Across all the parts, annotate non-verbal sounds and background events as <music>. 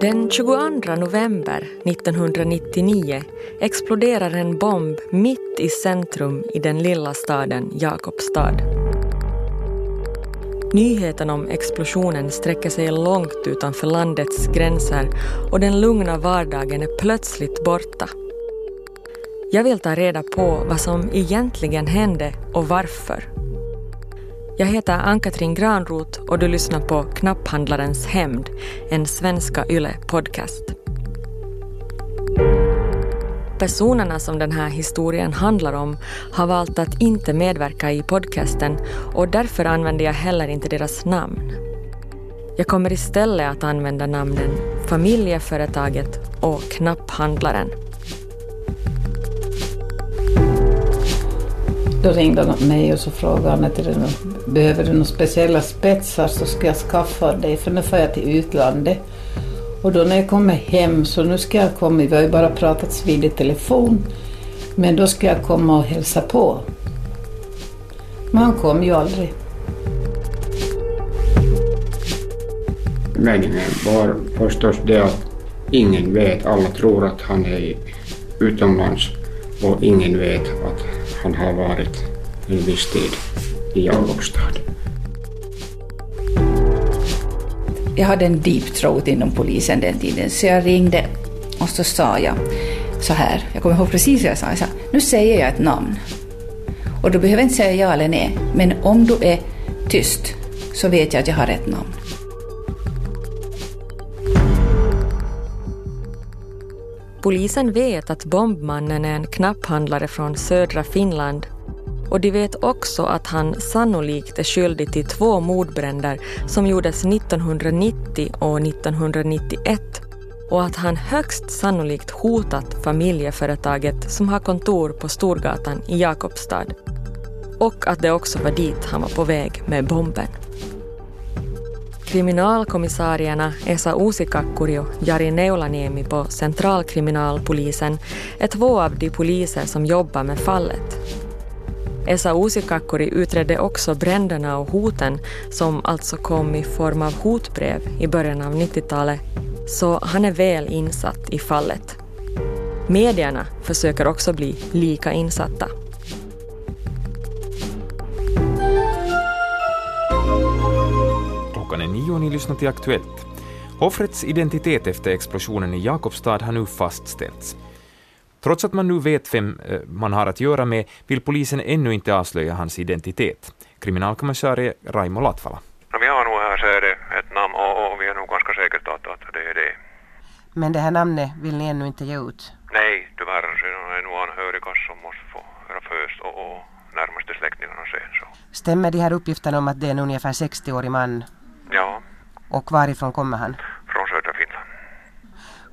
Den 22 november 1999 exploderar en bomb mitt i centrum i den lilla staden Jakobstad. Nyheten om explosionen sträcker sig långt utanför landets gränser och den lugna vardagen är plötsligt borta. Jag vill ta reda på vad som egentligen hände och varför. Jag heter Ann-Katrin Granroth och du lyssnar på Knapphandlarens hämnd, en svenska YLE-podcast. Personerna som den här historien handlar om har valt att inte medverka i podcasten och därför använder jag heller inte deras namn. Jag kommer istället att använda namnen Familjeföretaget och Knapphandlaren. Då ringde de mig och så frågade han att behöver du några speciella spetsar så ska jag skaffa dig för nu får jag till utlandet. Och då när jag kommer hem så nu ska jag komma, vi har ju bara pratats vid i telefon, men då ska jag komma och hälsa på. Men han kom ju aldrig. Meningen eh, var förstås det att ingen vet, alla tror att han är utomlands och ingen vet att han har varit en viss tid i Jakobstad. Jag hade en deep throat inom polisen den tiden, så jag ringde och så sa jag så här, jag kommer ihåg precis vad jag sa, jag sa, nu säger jag ett namn. Och du behöver inte säga ja eller nej, men om du är tyst så vet jag att jag har rätt namn. Polisen vet att bombmannen är en knapphandlare från södra Finland och de vet också att han sannolikt är skyldig till två mordbränder som gjordes 1990 och 1991 och att han högst sannolikt hotat familjeföretaget som har kontor på Storgatan i Jakobstad. Och att det också var dit han var på väg med bomben. Kriminalkommissarierna Esa Uusikakkuri och Jari Neulaniemi på Centralkriminalpolisen är två av de poliser som jobbar med fallet. Esa Uusikakkuri utredde också bränderna och hoten som alltså kom i form av hotbrev i början av 90-talet, så han är väl insatt i fallet. Medierna försöker också bli lika insatta. Och ni lyssnar till Aktuellt. Offrets identitet efter explosionen i Jakobstad har nu fastställts. Trots att man nu vet vem eh, man har att göra med vill polisen ännu inte avslöja hans identitet. Kriminalkommissarie Raimo Latvala. vi har nog här så är det ett namn och, och vi är nog ganska säkert att, att det är det. Men det här namnet vill ni ännu inte ge ut? Nej, tyvärr så är det nog anhöriga som måste få höra först och, och närmaste släktingarna sen. Så. Stämmer de här uppgifterna om att det är en ungefär 60-årig man? Ja. Och varifrån kommer han? Från södra Finland.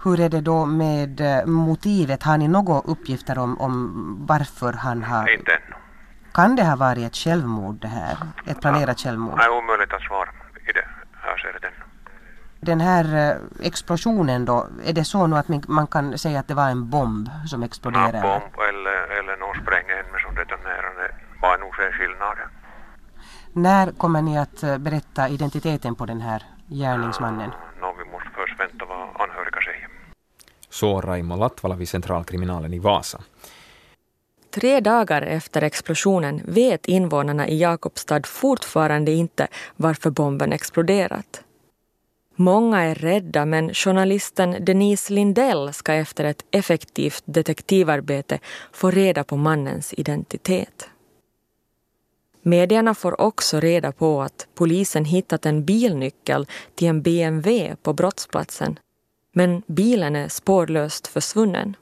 Hur är det då med eh, motivet? Har ni några uppgifter om, om varför han har... Inte ännu. Kan det ha varit ett självmord det här? Ett planerat självmord? Det är omöjligt att svara i det här skedet ännu. Den här eh, explosionen då, är det så nu att man kan säga att det var en bomb som exploderade? En bomb eller, eller någon sprängämne som detonerade var nog en skillnad. När kommer ni att eh, berätta identiteten på den här gärningsmannen? Ja, no, vi måste först vänta vad anhöriga säger. Så Raimo Latvala vid Centralkriminalen i Vasa. Tre dagar efter explosionen vet invånarna i Jakobstad fortfarande inte varför bomben exploderat. Många är rädda men journalisten Denise Lindell ska efter ett effektivt detektivarbete få reda på mannens identitet. Medierna får också reda på att polisen hittat en bilnyckel till en BMW på brottsplatsen men bilen är spårlöst försvunnen.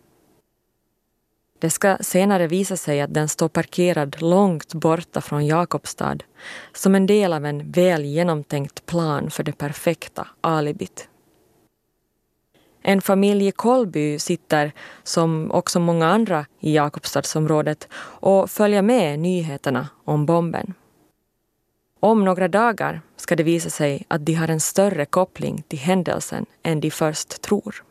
Det ska senare visa sig att den står parkerad långt borta från Jakobstad som en del av en väl genomtänkt plan för det perfekta alibit. En familj i Kolby sitter, som också många andra i Jakobstadsområdet, och följer med nyheterna om bomben. Om några dagar ska det visa sig att de har en större koppling till händelsen än de först tror.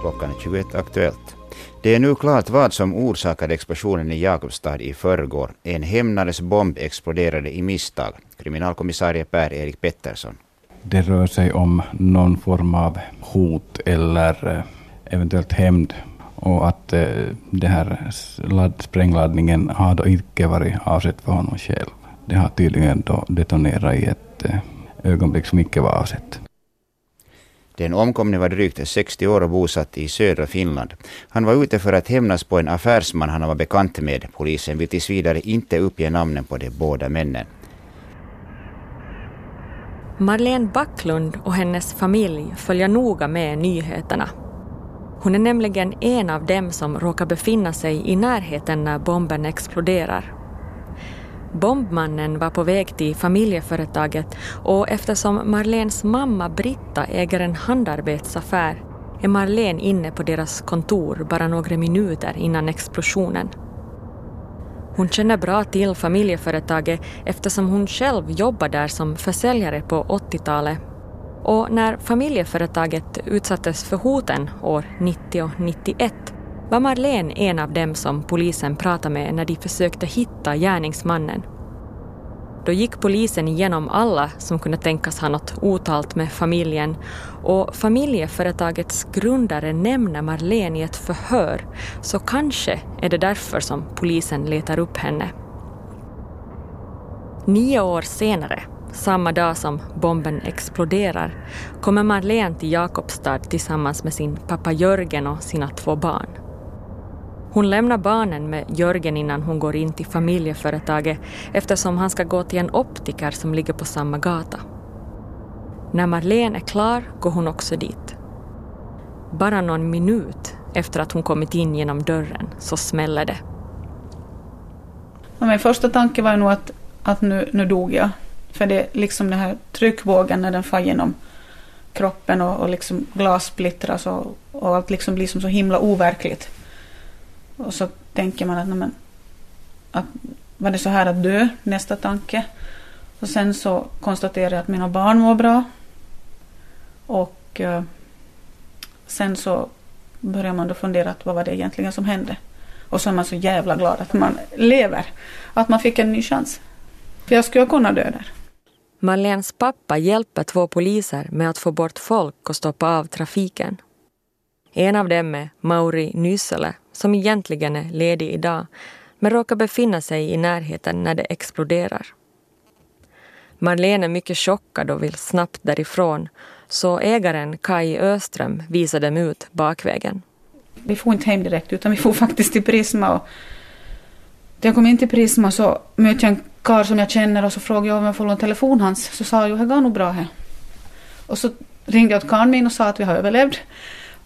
Klockan är 21 Aktuellt. Det är nu klart vad som orsakade explosionen i Jakobstad i förrgår. En hämnares bomb exploderade i misstag. Kriminalkommissarie Per-Erik Pettersson det rör sig om någon form av hot eller eh, eventuellt hämnd och att eh, den här sprängladdningen har då inte varit avsedd för honom själv. Det har tydligen då detonerat i ett eh, ögonblick som inte var avsett. Den omkomne var drygt 60 år och bosatt i södra Finland. Han var ute för att hämnas på en affärsman han var bekant med. Polisen vill tills vidare inte uppge namnen på de båda männen. Marlene Backlund och hennes familj följer noga med nyheterna. Hon är nämligen en av dem som råkar befinna sig i närheten när bomben exploderar. Bombmannen var på väg till familjeföretaget och eftersom Marlens mamma Britta äger en handarbetsaffär är Marlene inne på deras kontor bara några minuter innan explosionen. Hon känner bra till familjeföretaget eftersom hon själv jobbade där som försäljare på 80-talet. Och när familjeföretaget utsattes för hoten år 90 och 91 var Marlene en av dem som polisen pratade med när de försökte hitta gärningsmannen. Då gick polisen igenom alla som kunde tänkas ha något otalt med familjen och familjeföretagets grundare nämner Marlene i ett förhör så kanske är det därför som polisen letar upp henne. Nio år senare, samma dag som bomben exploderar, kommer Marlene till Jakobstad tillsammans med sin pappa Jörgen och sina två barn. Hon lämnar barnen med Jörgen innan hon går in till familjeföretaget eftersom han ska gå till en optiker som ligger på samma gata. När Marlene är klar går hon också dit. Bara någon minut efter att hon kommit in genom dörren så smäller det. min första tanke var nog att, att nu, nu dog jag. För det liksom den här tryckvågen när den far genom kroppen och, och liksom glas splittras och, och allt liksom blir som så himla overkligt. Och så tänker man att, men, att var det så här att dö? Nästa tanke. Och sen så konstaterar jag att mina barn mår bra. Och eh, sen så börjar man då fundera att vad var det egentligen som hände? Och så är man så jävla glad att man lever. Att man fick en ny chans. För jag skulle kunna dö där. Marlens pappa hjälper två poliser med att få bort folk och stoppa av trafiken. En av dem är Mauri Nysele som egentligen är ledig idag men råkar befinna sig i närheten när det exploderar. Marlene är mycket chockad och vill snabbt därifrån så ägaren Kai Öström visar dem ut bakvägen. Vi får inte hem direkt utan vi får <laughs> faktiskt till Prisma. Och när jag kom in till Prisma så mötte jag en karl som jag känner och så frågade jag om jag får låna telefon hans. Så sa jag, det går nog bra här. Och så ringde jag åt karln min och sa att vi har överlevt.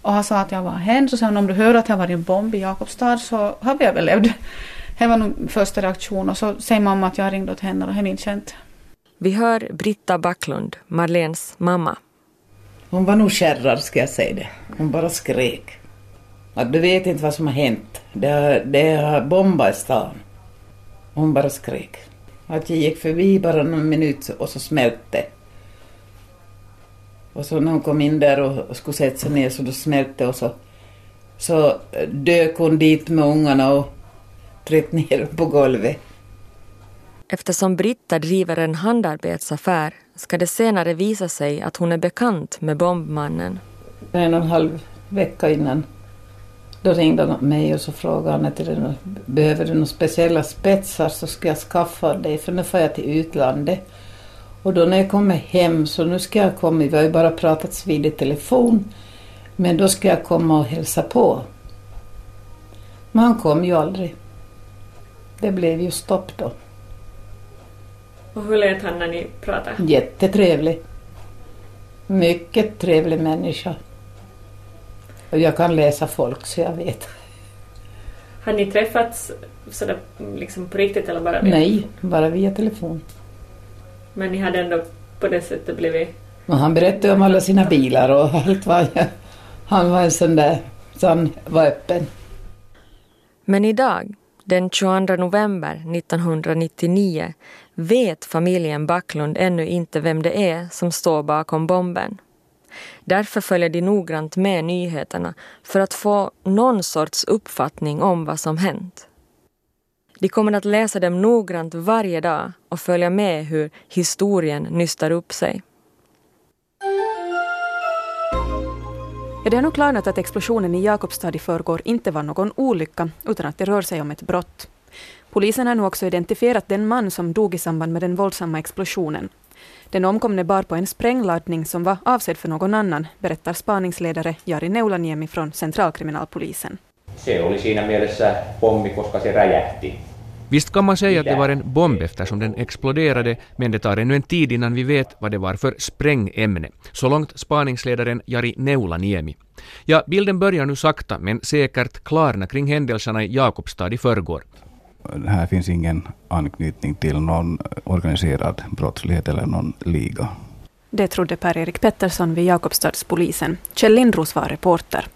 Och han sa att jag var hen, så sa han om du hör att det har varit en bomb i Jakobstad så har vi överlevt. <laughs> Det var nog första reaktionen och så säger mamma att jag ringde åt henne och det är min känt. Vi hör Britta Backlund, Marlens mamma. Hon var nog kärrad ska jag säga det. Hon bara skrek. Att du vet inte vad som har hänt. Det har, det har bombat i stan. Hon bara skrek. Att jag gick förbi bara någon minut och så smälte och så när hon kom in där och skulle sätta sig ner så då smälte och så, så dök hon dit med ungarna och tryckte ner <laughs> på golvet. Eftersom Britta driver en handarbetsaffär ska det senare visa sig att hon är bekant med bombmannen. En och en halv vecka innan då ringde han mig och så frågade han att behöver du några speciella spetsar så ska jag skaffa dig för nu får jag till utlandet. Och då när jag kommer hem, så nu ska jag komma, vi har ju bara pratats vid i telefon, men då ska jag komma och hälsa på. Men han kom ju aldrig. Det blev ju stopp då. Och hur lät han när ni pratade? Jättetrevlig. Mycket trevlig människa. Och jag kan läsa folk så jag vet. Har ni träffats sådär liksom på riktigt eller bara via Nej, bara via telefon. Men ni hade ändå på det sättet blivit... Och han berättade om alla sina bilar och allt vad Han var en sån där, så han var öppen. Men idag, den 22 november 1999, vet familjen Backlund ännu inte vem det är som står bakom bomben. Därför följer de noggrant med nyheterna för att få någon sorts uppfattning om vad som hänt. De kommer att läsa dem noggrant varje dag och följa med hur historien nystar upp sig. Ja, det har nu klarnat att explosionen i Jakobstad i förrgår inte var någon olycka, utan att det rör sig om ett brott. Polisen har nu också identifierat den man som dog i samband med den våldsamma explosionen. Den omkomne bar på en sprängladdning som var avsedd för någon annan, berättar spaningsledare Jari Neulaniemi från centralkriminalpolisen. Se oli siinä mielessä pommi, koska se räjähti. Visst kan man säga att det var en bomb eftersom den exploderade, men det tar ännu en tid innan vi vet vad det var för sprängämne. Så långt spaningsledaren Jari Neulaniemi. Ja, bilden börjar nu sakta men säkert klarna kring händelserna i Jakobstad i förrgår. Här finns ingen anknytning till någon organiserad brottslighet eller någon liga. Det trodde Per-Erik Pettersson vid Jakobstadspolisen. Kjell Lindros var reporter.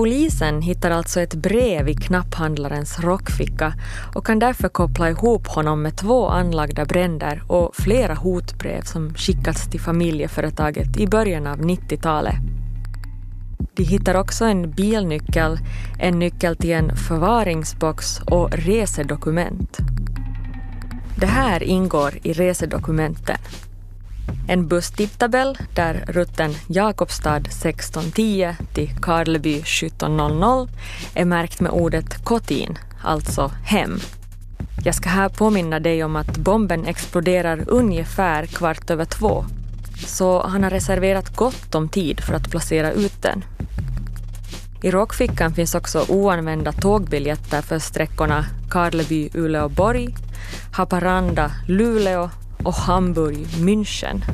Polisen hittar alltså ett brev i knapphandlarens rockficka och kan därför koppla ihop honom med två anlagda bränder och flera hotbrev som skickats till familjeföretaget i början av 90-talet. De hittar också en bilnyckel, en nyckel till en förvaringsbox och resedokument. Det här ingår i resedokumenten. En busstidtabell där rutten Jakobstad 1610 till Karleby 1700 är märkt med ordet kotin, alltså hem. Jag ska här påminna dig om att bomben exploderar ungefär kvart över två. Så han har reserverat gott om tid för att placera ut den. I rockfickan finns också oanvända tågbiljetter för sträckorna Karleby-Uleåborg, Haparanda-Luleå och Hamburg-München.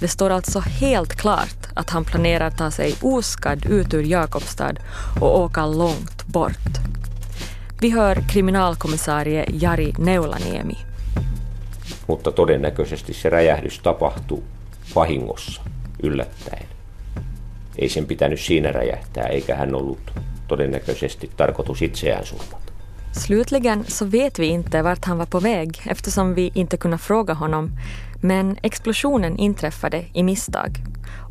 Det står alltså helt klart att han planerar ta sig oskadd ut ur Jakobstad och åka långt bort. Vi hör kriminalkommissarie Jari Neulaniemi. Mutta todennäköisesti se räjähdys tapahtuu vahingossa, yllättäen. Ei sen pitänyt siinä räjähtää, eikä hän ollut todennäköisesti tarkoitus itseään surmata. Slutligen så vet vi inte vart han var på väg eftersom vi inte kunde fråga honom. Men explosionen inträffade i misstag.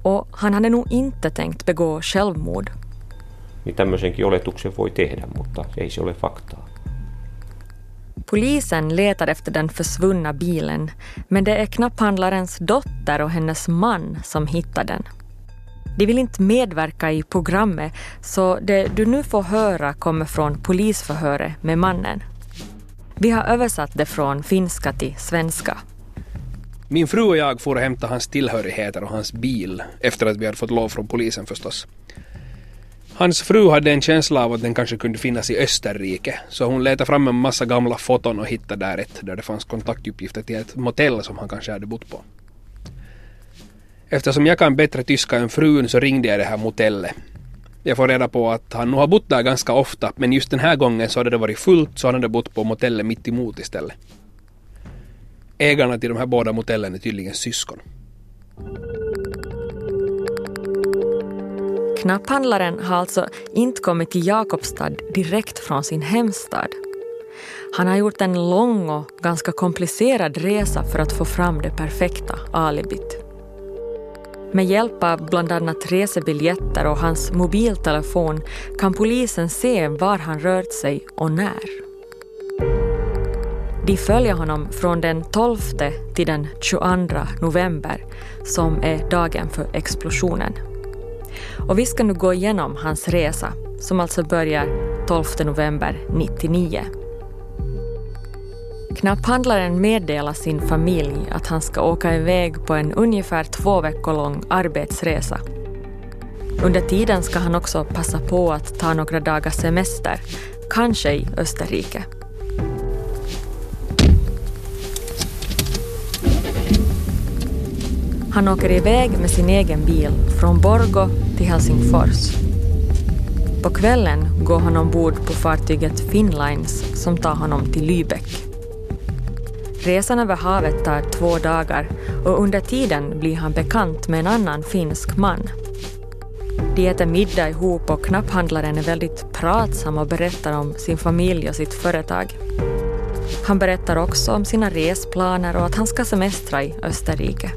Och han hade nog inte tänkt begå självmord. Niin tämmöisenkin oletuksen voi tehdä, mutta ei se ole faktaa. Polisen letar efter den försvunna bilen men det är knapphandlarens dotter och hennes man som hittar den. De vill inte medverka i programmet så det du nu får höra kommer från polisförhöret med mannen. Vi har översatt det från finska till svenska. Min fru och jag for och hämtade hans tillhörigheter och hans bil efter att vi hade fått lov från polisen förstås. Hans fru hade en känsla av att den kanske kunde finnas i Österrike så hon letade fram en massa gamla foton och hittade där ett där det fanns kontaktuppgifter till ett motell som han kanske hade bott på. Eftersom jag kan bättre tyska än frun så ringde jag det här motellet. Jag får reda på att han nog har bott där ganska ofta men just den här gången så hade det varit fullt så han hade bott på motellet mitt emot istället. Ägarna till de här båda motellen är tydligen syskon. Knapphandlaren har alltså inte kommit till Jakobstad direkt från sin hemstad. Han har gjort en lång och ganska komplicerad resa för att få fram det perfekta alibit. Med hjälp av bland annat resebiljetter och hans mobiltelefon kan polisen se var han rört sig och när. De följer honom från den 12 till den 22 november som är dagen för explosionen. Och vi ska nu gå igenom hans resa som alltså börjar 12 november 99. Knapphandlaren meddelar sin familj att han ska åka iväg på en ungefär två veckor lång arbetsresa. Under tiden ska han också passa på att ta några dagars semester, kanske i Österrike. Han åker iväg med sin egen bil från Borgo till Helsingfors. På kvällen går han ombord på fartyget Finnlines som tar honom till Lübeck. Resan över havet tar två dagar och under tiden blir han bekant med en annan finsk man. De äter middag ihop och knapphandlaren är väldigt pratsam och berättar om sin familj och sitt företag. Han berättar också om sina resplaner och att han ska semestra i Österrike.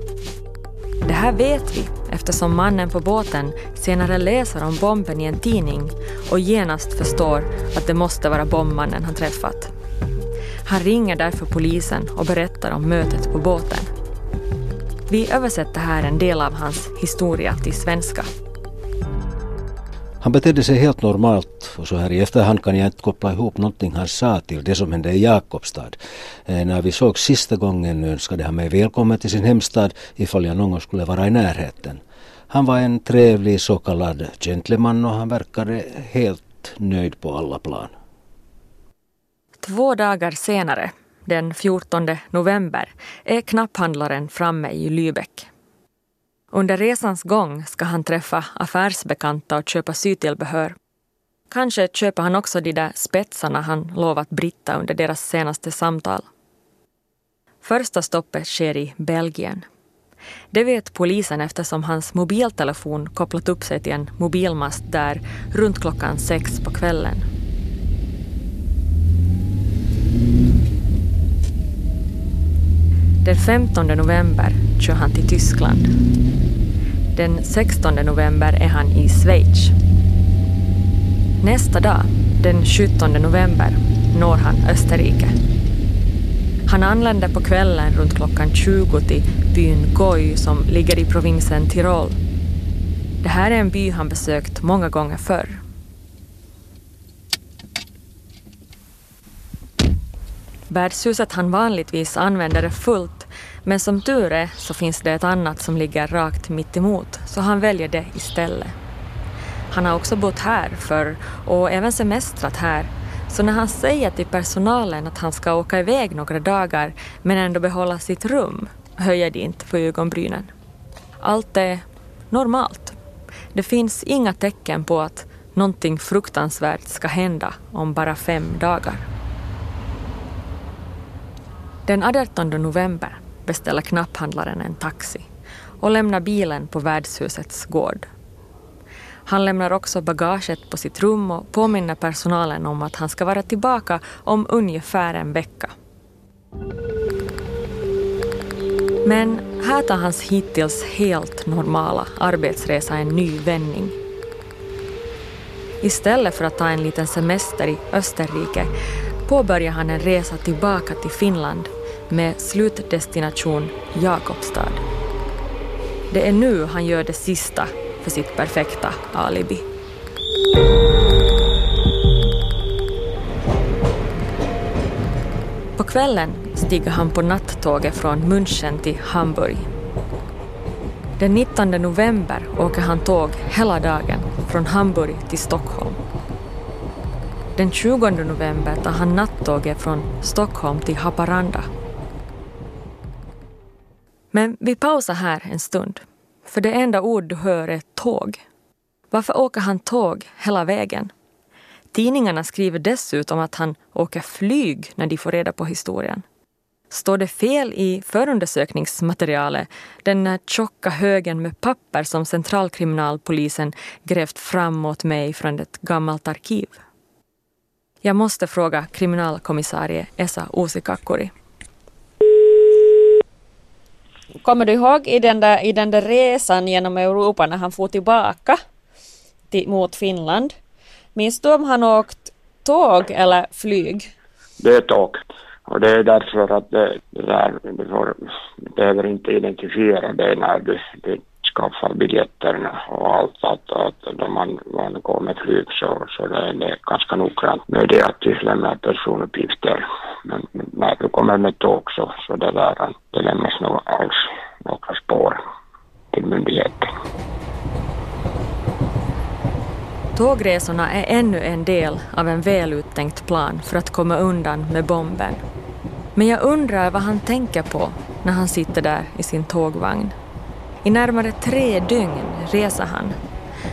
Det här vet vi eftersom mannen på båten senare läser om bomben i en tidning och genast förstår att det måste vara bombmannen han träffat. Han ringer därför polisen och berättar om mötet på båten. Vi översätter här en del av hans historia till svenska. Han betedde sig helt normalt och så här i efterhand kan jag inte koppla ihop någonting han sa till det som hände i Jakobstad. Eh, när vi såg sista gången önskade han mig välkommen till sin hemstad ifall jag någon gång skulle vara i närheten. Han var en trevlig så kallad gentleman och han verkade helt nöjd på alla plan. Två dagar senare, den 14 november, är knapphandlaren framme i Lübeck. Under resans gång ska han träffa affärsbekanta och köpa sytillbehör. Kanske köper han också de där spetsarna han lovat Britta under deras senaste samtal. Första stoppet sker i Belgien. Det vet polisen eftersom hans mobiltelefon kopplat upp sig till en mobilmast där runt klockan sex på kvällen. Den 15 november kör han till Tyskland. Den 16 november är han i Schweiz. Nästa dag, den 17 november, når han Österrike. Han anländer på kvällen runt klockan 20 till byn Goi som ligger i provinsen Tirol. Det här är en by han besökt många gånger förr. Värdshuset han vanligtvis använder är fullt men som tur är så finns det ett annat som ligger rakt mitt emot så han väljer det istället. Han har också bott här förr och även semestrat här så när han säger till personalen att han ska åka iväg några dagar men ändå behålla sitt rum höjer de inte på ögonbrynen. Allt är normalt. Det finns inga tecken på att någonting fruktansvärt ska hända om bara fem dagar. Den 18 november beställer knapphandlaren en taxi och lämnar bilen på värdshusets gård. Han lämnar också bagaget på sitt rum och påminner personalen om att han ska vara tillbaka om ungefär en vecka. Men här tar hans hittills helt normala arbetsresa en ny vändning. Istället för att ta en liten semester i Österrike påbörjar han en resa tillbaka till Finland med slutdestination Jakobstad. Det är nu han gör det sista för sitt perfekta alibi. På kvällen stiger han på nattåget från München till Hamburg. Den 19 november åker han tåg hela dagen från Hamburg till Stockholm. Den 20 november tar han nattåget från Stockholm till Haparanda men vi pausar här en stund. För det enda ord du hör är tåg. Varför åker han tåg hela vägen? Tidningarna skriver dessutom att han åker flyg när de får reda på historien. Står det fel i förundersökningsmaterialet, den tjocka högen med papper som centralkriminalpolisen grävt fram åt mig från ett gammalt arkiv? Jag måste fråga kriminalkommissarie Esa Uusikakkuri. Kommer du ihåg i den där, i den där resan genom Europa när han for tillbaka till, mot Finland? Minns du om han åkt tåg eller flyg? Det är tåg. Och det är därför att det, det där, du får, behöver inte identifiera det när du, du skaffar biljetterna och allt. Att, att då man, man går med flyg så, så det är det ganska noggrant med det att du lämnar personuppgifter. Men när du kommer med tåg så, så det där, det lämnas nog alls några spår till myndigheten. Tågresorna är ännu en del av en väluttänkt plan för att komma undan med bomben. Men jag undrar vad han tänker på när han sitter där i sin tågvagn. I närmare tre dygn reser han.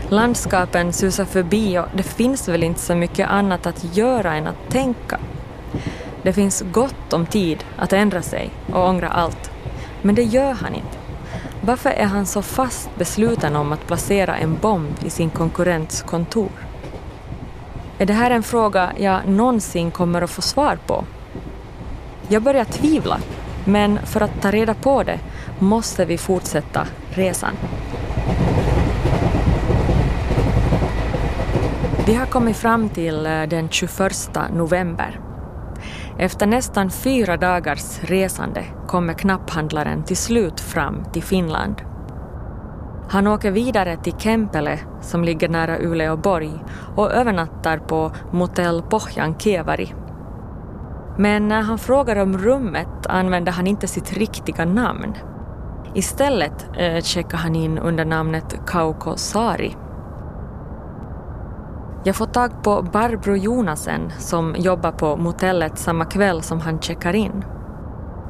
Landskapen susar förbi och det finns väl inte så mycket annat att göra än att tänka. Det finns gott om tid att ändra sig och ångra allt. Men det gör han inte. Varför är han så fast besluten om att placera en bomb i sin konkurrents kontor? Är det här en fråga jag någonsin kommer att få svar på? Jag börjar tvivla, men för att ta reda på det måste vi fortsätta resan. Vi har kommit fram till eh, den 21 november. Efter nästan fyra dagars resande kommer knapphandlaren till slut fram till Finland. Han åker vidare till Kempele som ligger nära Uleåborg och övernattar på Motell Pohjankevari. Men när han frågar om rummet använder han inte sitt riktiga namn. Istället eh, checkar han in under namnet Kauko Sari. Jag får tag på Barbro Jonasen som jobbar på motellet samma kväll som han checkar in.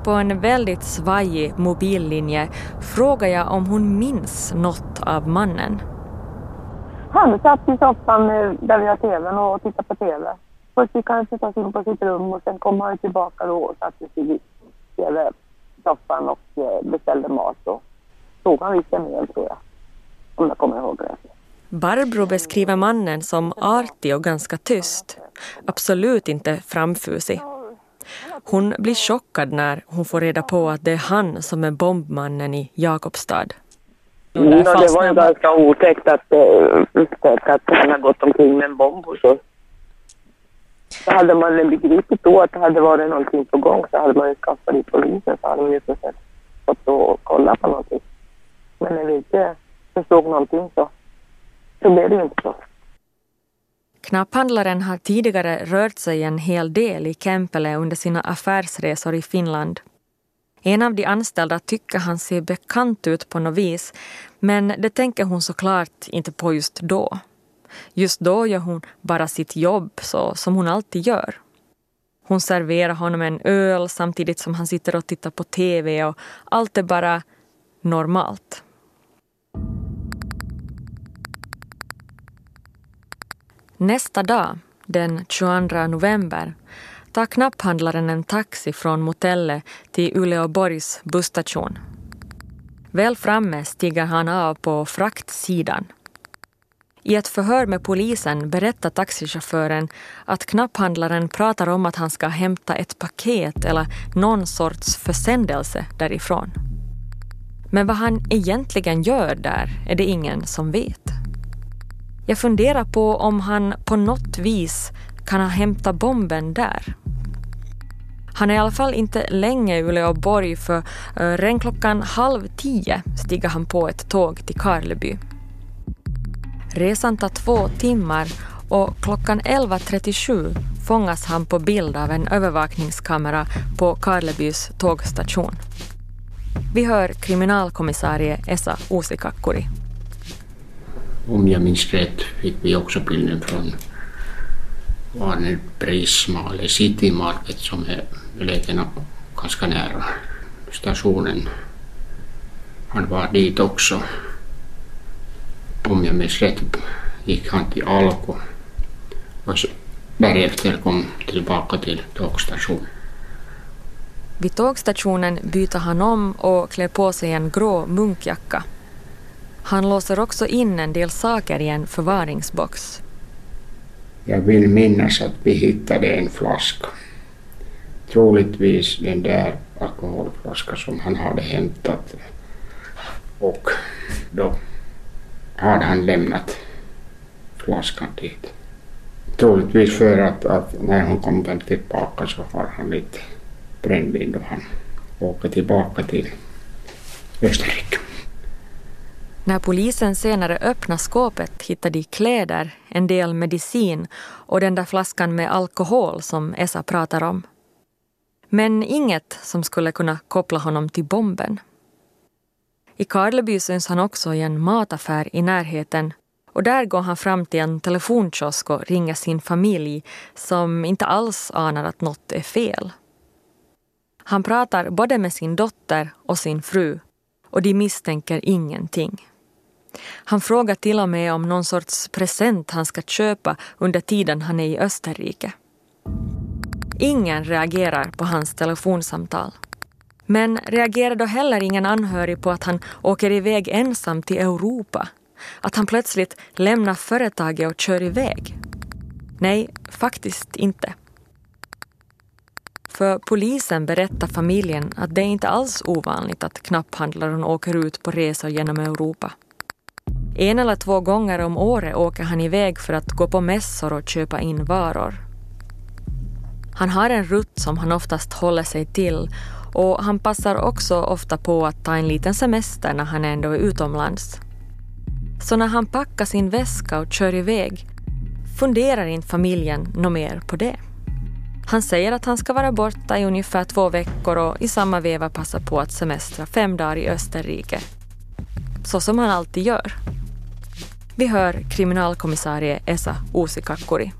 På en väldigt svajig mobillinje frågar jag om hon minns något av mannen. Han satt i soffan eh, där vi har tvn och tittade på tv. Först fick han sätta sig in på sitt rum och sen kom han tillbaka då och satte sig i tv-soffan och eh, beställde mat. Och såg han visst en mjöl tror jag, om jag kommer ihåg rätt. Barbro beskriver mannen som artig och ganska tyst. Absolut inte framfusig. Hon blir chockad när hon får reda på att det är han som är bombmannen i Jakobstad. Mm, det var ju ganska otäckt att, äh, att han har gått omkring med en bomb hos oss. Så hade man begripit då att det hade varit någonting på gång så hade man ju skaffat dit polisen så hade man ju fått och kolla på någonting. Men när vi inte förstod någonting så så blev det ju inte så. Knapphandlaren har tidigare rört sig en hel del i Kempele under sina affärsresor i Finland. En av de anställda tycker han ser bekant ut på något vis, men det tänker hon såklart inte på just då. Just då gör hon bara sitt jobb, så som hon alltid gör. Hon serverar honom en öl samtidigt som han sitter och tittar på TV och allt är bara normalt. Nästa dag, den 22 november, tar knapphandlaren en taxi från motellet till Uleåborgs busstation. Väl framme stiger han av på fraktsidan. I ett förhör med polisen berättar taxichauffören att knapphandlaren pratar om att han ska hämta ett paket eller någon sorts försändelse därifrån. Men vad han egentligen gör där är det ingen som vet. Jag funderar på om han på något vis kan ha hämtat bomben där. Han är i alla fall inte länge i Uleåborg för eh, redan klockan halv tio stiger han på ett tåg till Karleby. Resan tar två timmar och klockan 11.37 fångas han på bild av en övervakningskamera på Karlebys tågstation. Vi hör kriminalkommissarie Esa Uusikakkuri om jag minns rätt fick vi också bilden från var Prisma eller City Market som är belägen ganska nära stationen. Han var dit också. Om jag minns rätt gick han till Alko och därefter kom tillbaka till tågstationen. Vid tågstationen byter han om och klär på sig en grå munkjacka han låser också in en del saker i en förvaringsbox. Jag vill minnas att vi hittade en flaska. Troligtvis den där alkoholflaska som han hade hämtat. Och då hade han lämnat flaskan dit. Troligtvis för att, att när hon kommer tillbaka så har han lite brännvin och han åker tillbaka till Österrike. När polisen senare öppnar skåpet hittar de kläder, en del medicin och den där flaskan med alkohol som Esa pratar om. Men inget som skulle kunna koppla honom till bomben. I Karleby syns han också i en mataffär i närheten och där går han fram till en telefonkiosk och ringer sin familj som inte alls anar att något är fel. Han pratar både med sin dotter och sin fru och de misstänker ingenting. Han frågar till och med om någon sorts present han ska köpa under tiden han är i Österrike. Ingen reagerar på hans telefonsamtal. Men reagerar då heller ingen anhörig på att han åker iväg ensam till Europa? Att han plötsligt lämnar företaget och kör iväg? Nej, faktiskt inte. För polisen berättar familjen att det är inte alls ovanligt att knapphandlaren åker ut på resor genom Europa. En eller två gånger om året åker han iväg för att gå på mässor och köpa in varor. Han har en rutt som han oftast håller sig till och han passar också ofta på att ta en liten semester när han ändå är utomlands. Så när han packar sin väska och kör iväg funderar inte familjen något mer på det. Han säger att han ska vara borta i ungefär två veckor och i samma veva passa på att semestra fem dagar i Österrike. Så som han alltid gör. Vi hör kriminalkommissarie Esa Uusikakkuri.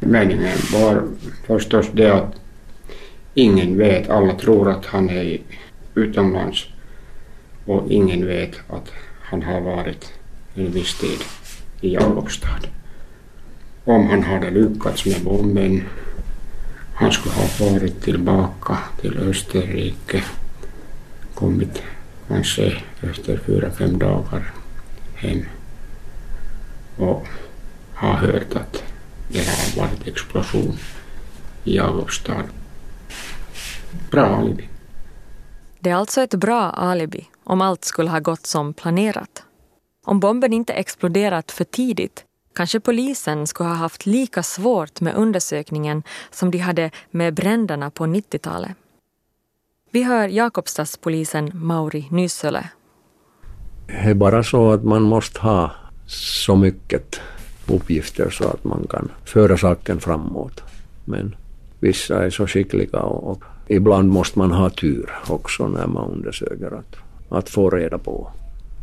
Meningen var förstås det att ingen vet, alla tror att han är utomlands och ingen vet att han har varit en viss tid i Jakobstad. Om han hade lyckats med bomben, han skulle ha farit tillbaka till Österrike, kommit kanske efter fyra, fem dagar hem och har hört att det har varit explosion i Jakobstad. Bra alibi. Det är alltså ett bra alibi om allt skulle ha gått som planerat. Om bomben inte exploderat för tidigt kanske polisen skulle ha haft lika svårt med undersökningen som de hade med bränderna på 90-talet. Vi hör Jakobstadspolisen Mauri Nysölä. Det är bara så att man måste ha så mycket uppgifter så att man kan föra saken framåt. Men vissa är så skickliga och, och ibland måste man ha tur också när man undersöker att, att få reda på.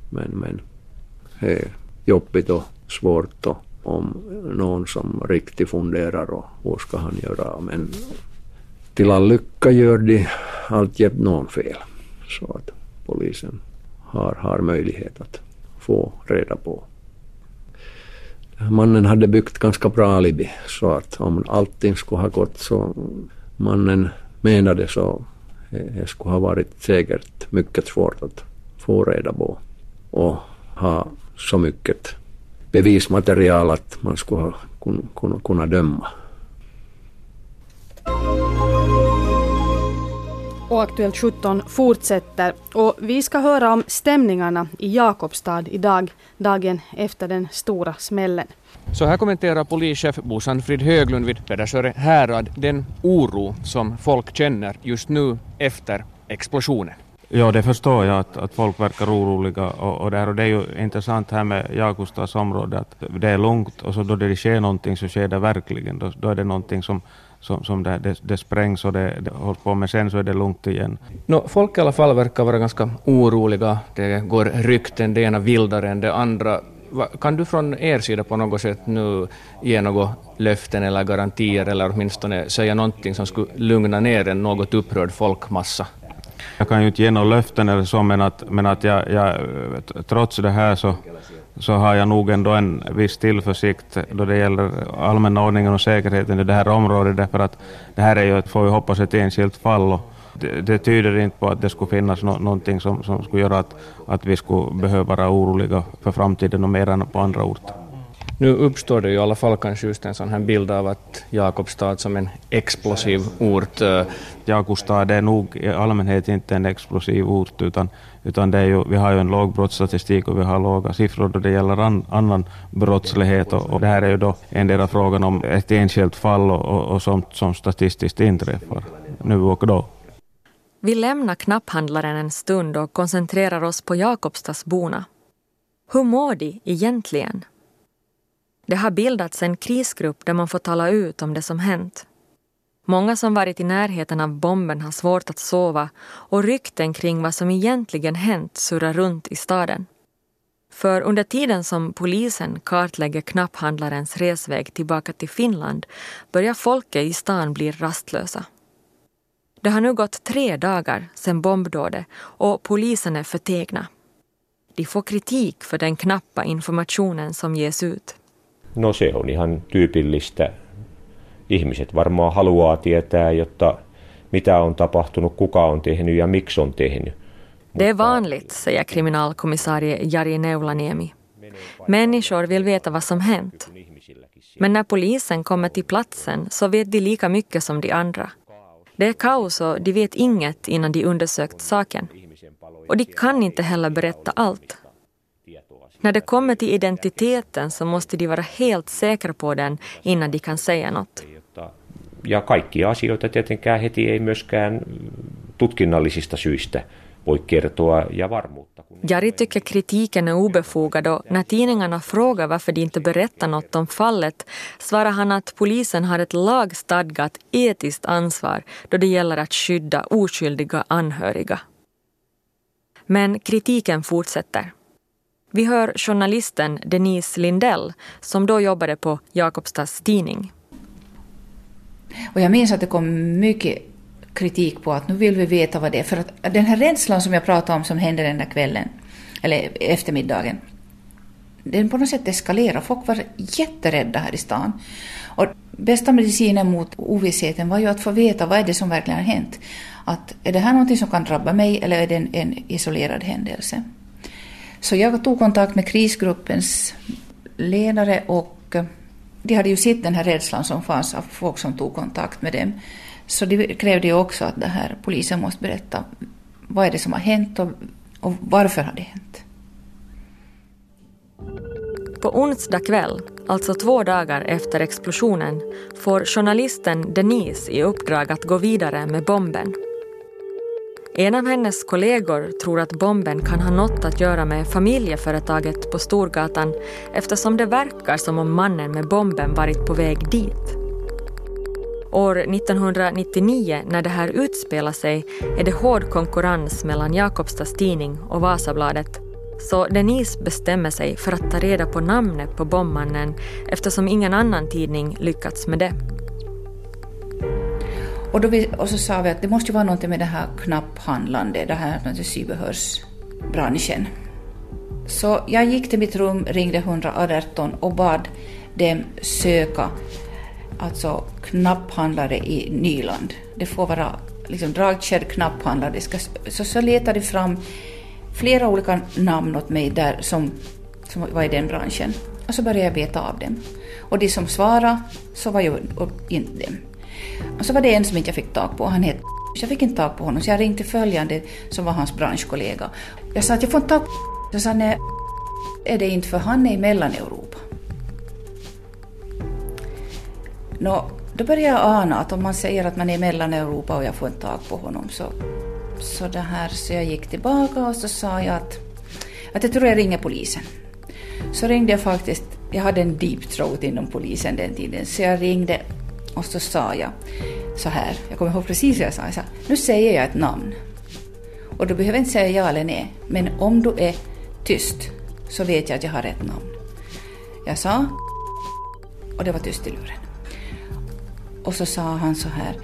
Men, men det är jobbigt och svårt och om någon som riktigt funderar och vad ska han göra. Men till all lycka gör de alltjämt någon fel. Så att polisen har, har möjlighet att få reda på. Mannen hade byggt ganska bra alibi så att om allting skulle ha gått så mannen menade så eh, det skulle ha varit säkert mycket svårt att få reda på och ha så mycket bevismaterial att man skulle kunna, kunna döma. Och Aktuellt 17 fortsätter. Och vi ska höra om stämningarna i Jakobstad idag, dagen efter den stora smällen. Så här kommenterar polischef Bo Sandfrid Höglund vid Pedersöre härad den oro som folk känner just nu efter explosionen. Ja, det förstår jag att, att folk verkar oroliga och, och, där, och det är ju intressant här med Jakobstads område att det är lugnt och så då det sker någonting så sker det verkligen. Då, då är det någonting som, som, som det, det, det sprängs och det, det hålls på med sen så är det lugnt igen. No, folk i alla fall verkar vara ganska oroliga. Det går rykten, det ena vildare än det andra. Kan du från er sida på något sätt nu ge några löften eller garantier eller åtminstone säga någonting som skulle lugna ner en något upprörd folkmassa? Jag kan ju inte ge några löften eller så, men att, men att jag, jag, trots det här så, så har jag nog ändå en viss tillförsikt då det gäller allmänna ordningen och säkerheten i det här området, därför att det här är ju, får vi hoppas, ett enskilt fall. Och det, det tyder inte på att det skulle finnas no, någonting som, som skulle göra att, att vi skulle behöva vara oroliga för framtiden och mer än på andra orter. Nu uppstår det ju i alla fall kanske just en sån här bild av att Jakobstad som en explosiv ort. Eh, Jakobstad är nog i allmänhet inte en explosiv ort utan, utan det är ju, vi har ju en låg brottsstatistik och vi har låga siffror då det gäller an, annan brottslighet och, och det här är ju då endera frågan om ett enskilt fall och, och, och sånt som statistiskt inträffar nu och då. Vi lämnar knapphandlaren en stund och koncentrerar oss på Jakobstadsborna. Hur mår de egentligen? Det har bildats en krisgrupp där man får tala ut om det som hänt. Många som varit i närheten av bomben har svårt att sova och rykten kring vad som egentligen hänt surrar runt i staden. För under tiden som polisen kartlägger knapphandlarens resväg tillbaka till Finland börjar folket i stan bli rastlösa. Det har nu gått tre dagar sedan bombdådet och polisen är förtegna. De får kritik för den knappa informationen som ges ut. No se on ihan tyypillistä. Ihmiset varmaan haluaa tietää, jotta mitä on tapahtunut, kuka on tehnyt ja miksi on tehnyt. Det är vanligt, säger kriminalkommissarie Jari Neulaniemi. Människor vill veta vad som hänt. Men när polisen kommer till platsen så vet de lika mycket som de andra. Det är kaos och de vet inget innan de undersökt saken. Och de kan inte heller berätta allt. När det kommer till identiteten så måste de vara helt säkra på den innan de kan säga något. ja kaikkia asioita tietenkään heti ei myöskään tutkinnallisista syistä voi kertoa ja varmuutta. Jari tycker kritiken är obefogad och när tidningarna frågar varför de inte berättar något om fallet svarar han att polisen har ett lagstadgat etiskt ansvar då det gäller att skydda oskyldiga anhöriga. Men kritiken fortsätter. Vi hör journalisten Denise Lindell som då jobbade på Jakobstads tidning. Och jag minns att det kom mycket kritik på att nu vill vi veta vad det är. För att den här rädslan som jag pratade om som hände den där kvällen, eller eftermiddagen, den på något sätt eskalerade. Folk var jätterädda här i stan. Och bästa medicinen mot ovissheten var ju att få veta vad är det som verkligen har hänt. Att är det här någonting som kan drabba mig eller är det en, en isolerad händelse? Så jag tog kontakt med krisgruppens ledare och de hade ju sett den här rädslan som fanns av folk som tog kontakt med dem. Så de krävde ju också att det här, polisen måste berätta vad är det som har hänt och, och varför har det hänt. På onsdag kväll, alltså två dagar efter explosionen, får journalisten Denise i uppdrag att gå vidare med bomben. En av hennes kollegor tror att bomben kan ha något att göra med familjeföretaget på Storgatan eftersom det verkar som om mannen med bomben varit på väg dit. År 1999 när det här utspelar sig är det hård konkurrens mellan Jakobstads tidning och Vasabladet så Denise bestämmer sig för att ta reda på namnet på bombmannen eftersom ingen annan tidning lyckats med det. Och, då vi, och så sa vi att det måste ju vara något med det här knapphandlande, det här sybehörsbranschen. Så jag gick till mitt rum, ringde 118 och bad dem söka alltså knapphandlare i Nyland. Det får vara liksom dragkedj knapphandlare. Ska, så, så letade de fram flera olika namn åt mig där som, som var i den branschen. Och så började jag beta av dem. Och de som svarade så var ju inte dem. Och så var det en som inte jag fick tag på. Han hette jag fick inte tag på honom så jag ringde följande som var hans branschkollega. Jag sa att jag får inte tag på Jag sa nej, är det inte för han är i Mellaneuropa. Nå, då började jag ana att om man säger att man är i Mellaneuropa och jag får inte tag på honom så, så det här, så jag gick tillbaka och så sa jag att, att jag tror jag ringer polisen. Så ringde jag faktiskt, jag hade en deep throat inom polisen den tiden, så jag ringde och så sa jag så här, jag kommer ihåg precis vad jag sa, jag sa, nu säger jag ett namn. Och du behöver inte säga ja eller nej, men om du är tyst så vet jag att jag har rätt namn. Jag sa, och det var tyst i luren. Och så sa han så här,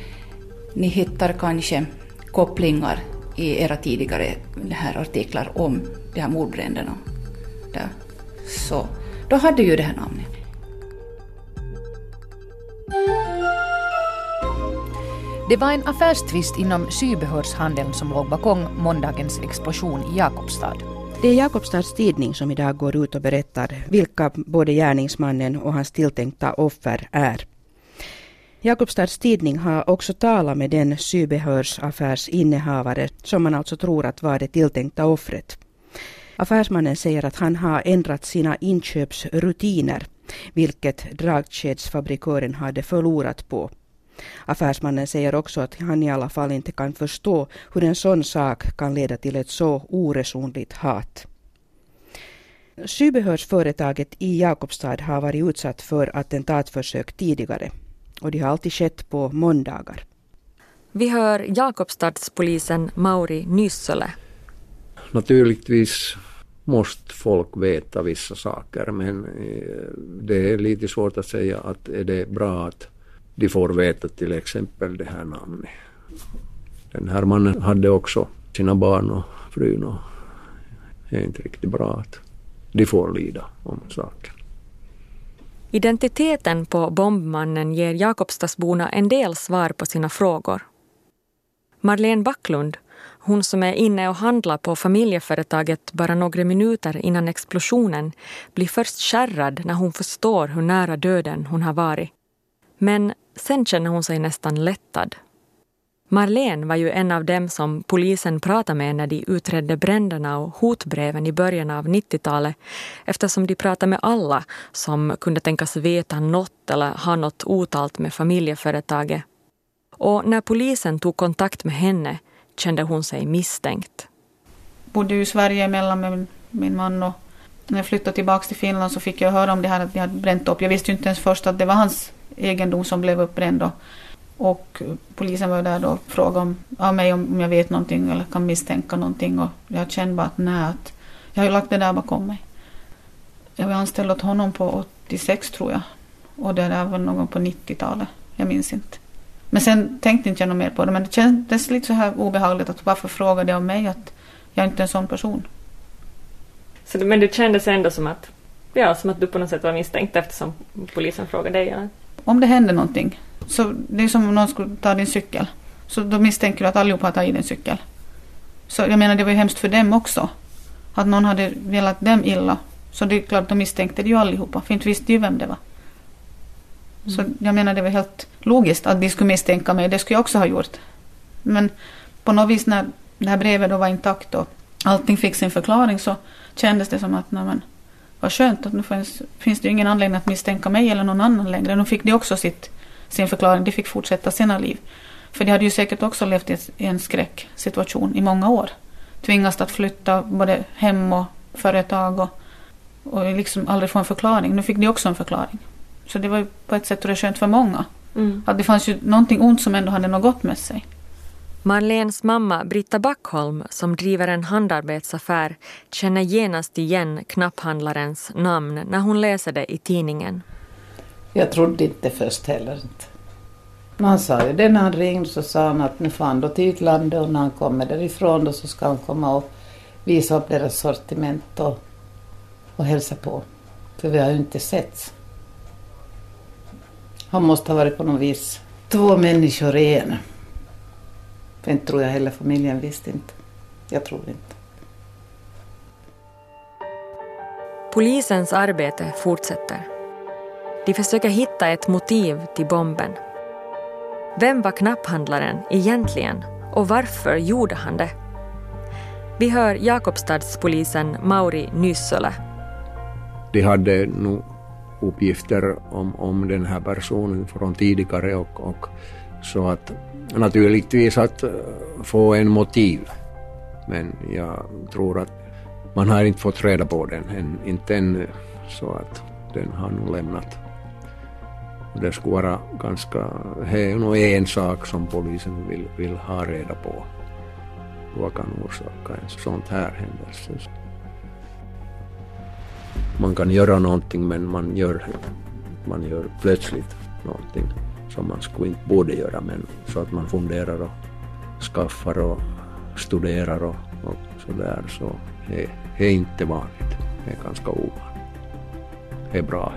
ni hittar kanske kopplingar i era tidigare här artiklar om de här mordbränderna. Där. Så då hade ju det här namnet. Det var en affärstvist inom sybehörshandeln som låg bakom måndagens explosion i Jakobstad. Det är Jakobstads tidning som idag går ut och berättar vilka både gärningsmannen och hans tilltänkta offer är. Jakobstads tidning har också talat med den sybehörsaffärsinnehavare som man alltså tror att var det tilltänkta offret. Affärsmannen säger att han har ändrat sina inköpsrutiner, vilket dragkedsfabrikören hade förlorat på. Affärsmannen säger också att han i alla fall inte kan förstå hur en sån sak kan leda till ett så oresonligt hat. Sybehörsföretaget i Jakobstad har varit utsatt för attentatförsök tidigare och de har alltid skett på måndagar. Vi hör Jakobstadspolisen Mauri Nyssele. Naturligtvis måste folk veta vissa saker men eh, det är lite svårt att säga att är det bra att de får veta till exempel det här namnet. Den här mannen hade också sina barn och frun och det är inte riktigt bra att de får lida om saken. Identiteten på bombmannen ger Jakobstadsborna en del svar på sina frågor. Marlene Backlund, hon som är inne och handlar på familjeföretaget bara några minuter innan explosionen, blir först skärrad när hon förstår hur nära döden hon har varit. Men sen känner hon sig nästan lättad. Marlene var ju en av dem som polisen pratade med när de utredde bränderna och hotbreven i början av 90-talet eftersom de pratade med alla som kunde tänkas veta något eller ha något otalt med familjeföretaget och när polisen tog kontakt med henne kände hon sig misstänkt. Jag bodde i Sverige emellan med min, min man och när jag flyttade tillbaka till Finland så fick jag höra om det här att de hade bränt upp. Jag visste ju inte ens först att det var hans egendom som blev uppbränd. Och och polisen var där då och frågade om, av mig om jag vet någonting eller kan misstänka någonting. Och jag kände bara att nej, att jag har ju lagt det där bakom mig. Jag var anställd åt honom på 86 tror jag. Och det där var någon på 90-talet. Jag minns inte. Men sen tänkte inte jag något mer på det. Men det kändes lite så här obehagligt att varför frågade det om mig att jag är inte är en sån person. Så, men det kändes ändå som att, ja, som att du på något sätt var misstänkt eftersom polisen frågade dig? Ja. Om det händer någonting, så det är som om någon skulle ta din cykel. Så då misstänker du att allihopa har tagit din cykel. Så jag menar det var ju hemskt för dem också. Att någon hade velat dem illa. Så det är klart, de misstänkte det ju allihopa. För inte visste ju vem det var. Så mm. jag menar det var helt logiskt att de skulle misstänka mig. Det skulle jag också ha gjort. Men på något vis när det här brevet då var intakt och allting fick sin förklaring så kändes det som att nej men, vad skönt att nu finns, finns det ju ingen anledning att misstänka mig eller någon annan längre. Nu fick de också sitt, sin förklaring. De fick fortsätta sina liv. För de hade ju säkert också levt i en skräcksituation i många år. Tvingats att flytta både hem och företag och, och liksom aldrig få en förklaring. Nu fick de också en förklaring. Så det var ju på ett sätt det skönt för många. Mm. Att det fanns ju någonting ont som ändå hade något gott med sig. Marlens mamma Britta Backholm, som driver en handarbetsaffär, känner genast igen knapphandlarens namn när hon läser det i tidningen. Jag trodde inte först heller. Inte. han sa ju det när han ringde så sa han att nu får han då till utlandet och när han kommer därifrån då så ska han komma och visa upp deras sortiment och, och hälsa på. För vi har ju inte setts. Han måste ha varit på något vis två människor i en. För inte tror jag heller familjen visste inte. Jag tror inte. Polisens arbete fortsätter. De försöker hitta ett motiv till bomben. Vem var knapphandlaren egentligen och varför gjorde han det? Vi hör Jakobstadspolisen Mauri Nyssöle. De hade nog uppgifter om, om den här personen från tidigare och, och så att naturligtvis att eh, få en motiv. Men jag tror att man har inte fått reda på den, än, inte ännu, så att den har nog lämnat. Det skulle vara ganska, det är nog en sak som polisen vill, vill ha reda på. Vad kan orsaka en sånt här händelse? Man kan göra någonting men man gör, man gör plötsligt någonting som man skulle inte borde göra men så att man funderar och skaffar och studerar och, och sådär så det är inte vanligt. Det är ganska ovanligt. Det är bra.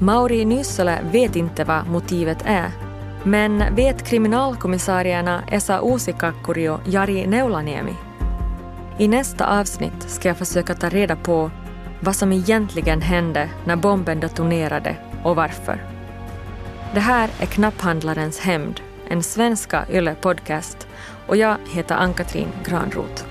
Mauri Nyssele vet inte vad motivet är men vet kriminalkommissarierna Esa Uusikakkuri och Jari Neulaniemi? I nästa avsnitt ska jag försöka ta reda på vad som egentligen hände när bomben detonerade och varför. Det här är Knapphandlarens hämnd, en svenska Yle podcast och jag heter Ann-Katrin Granroth.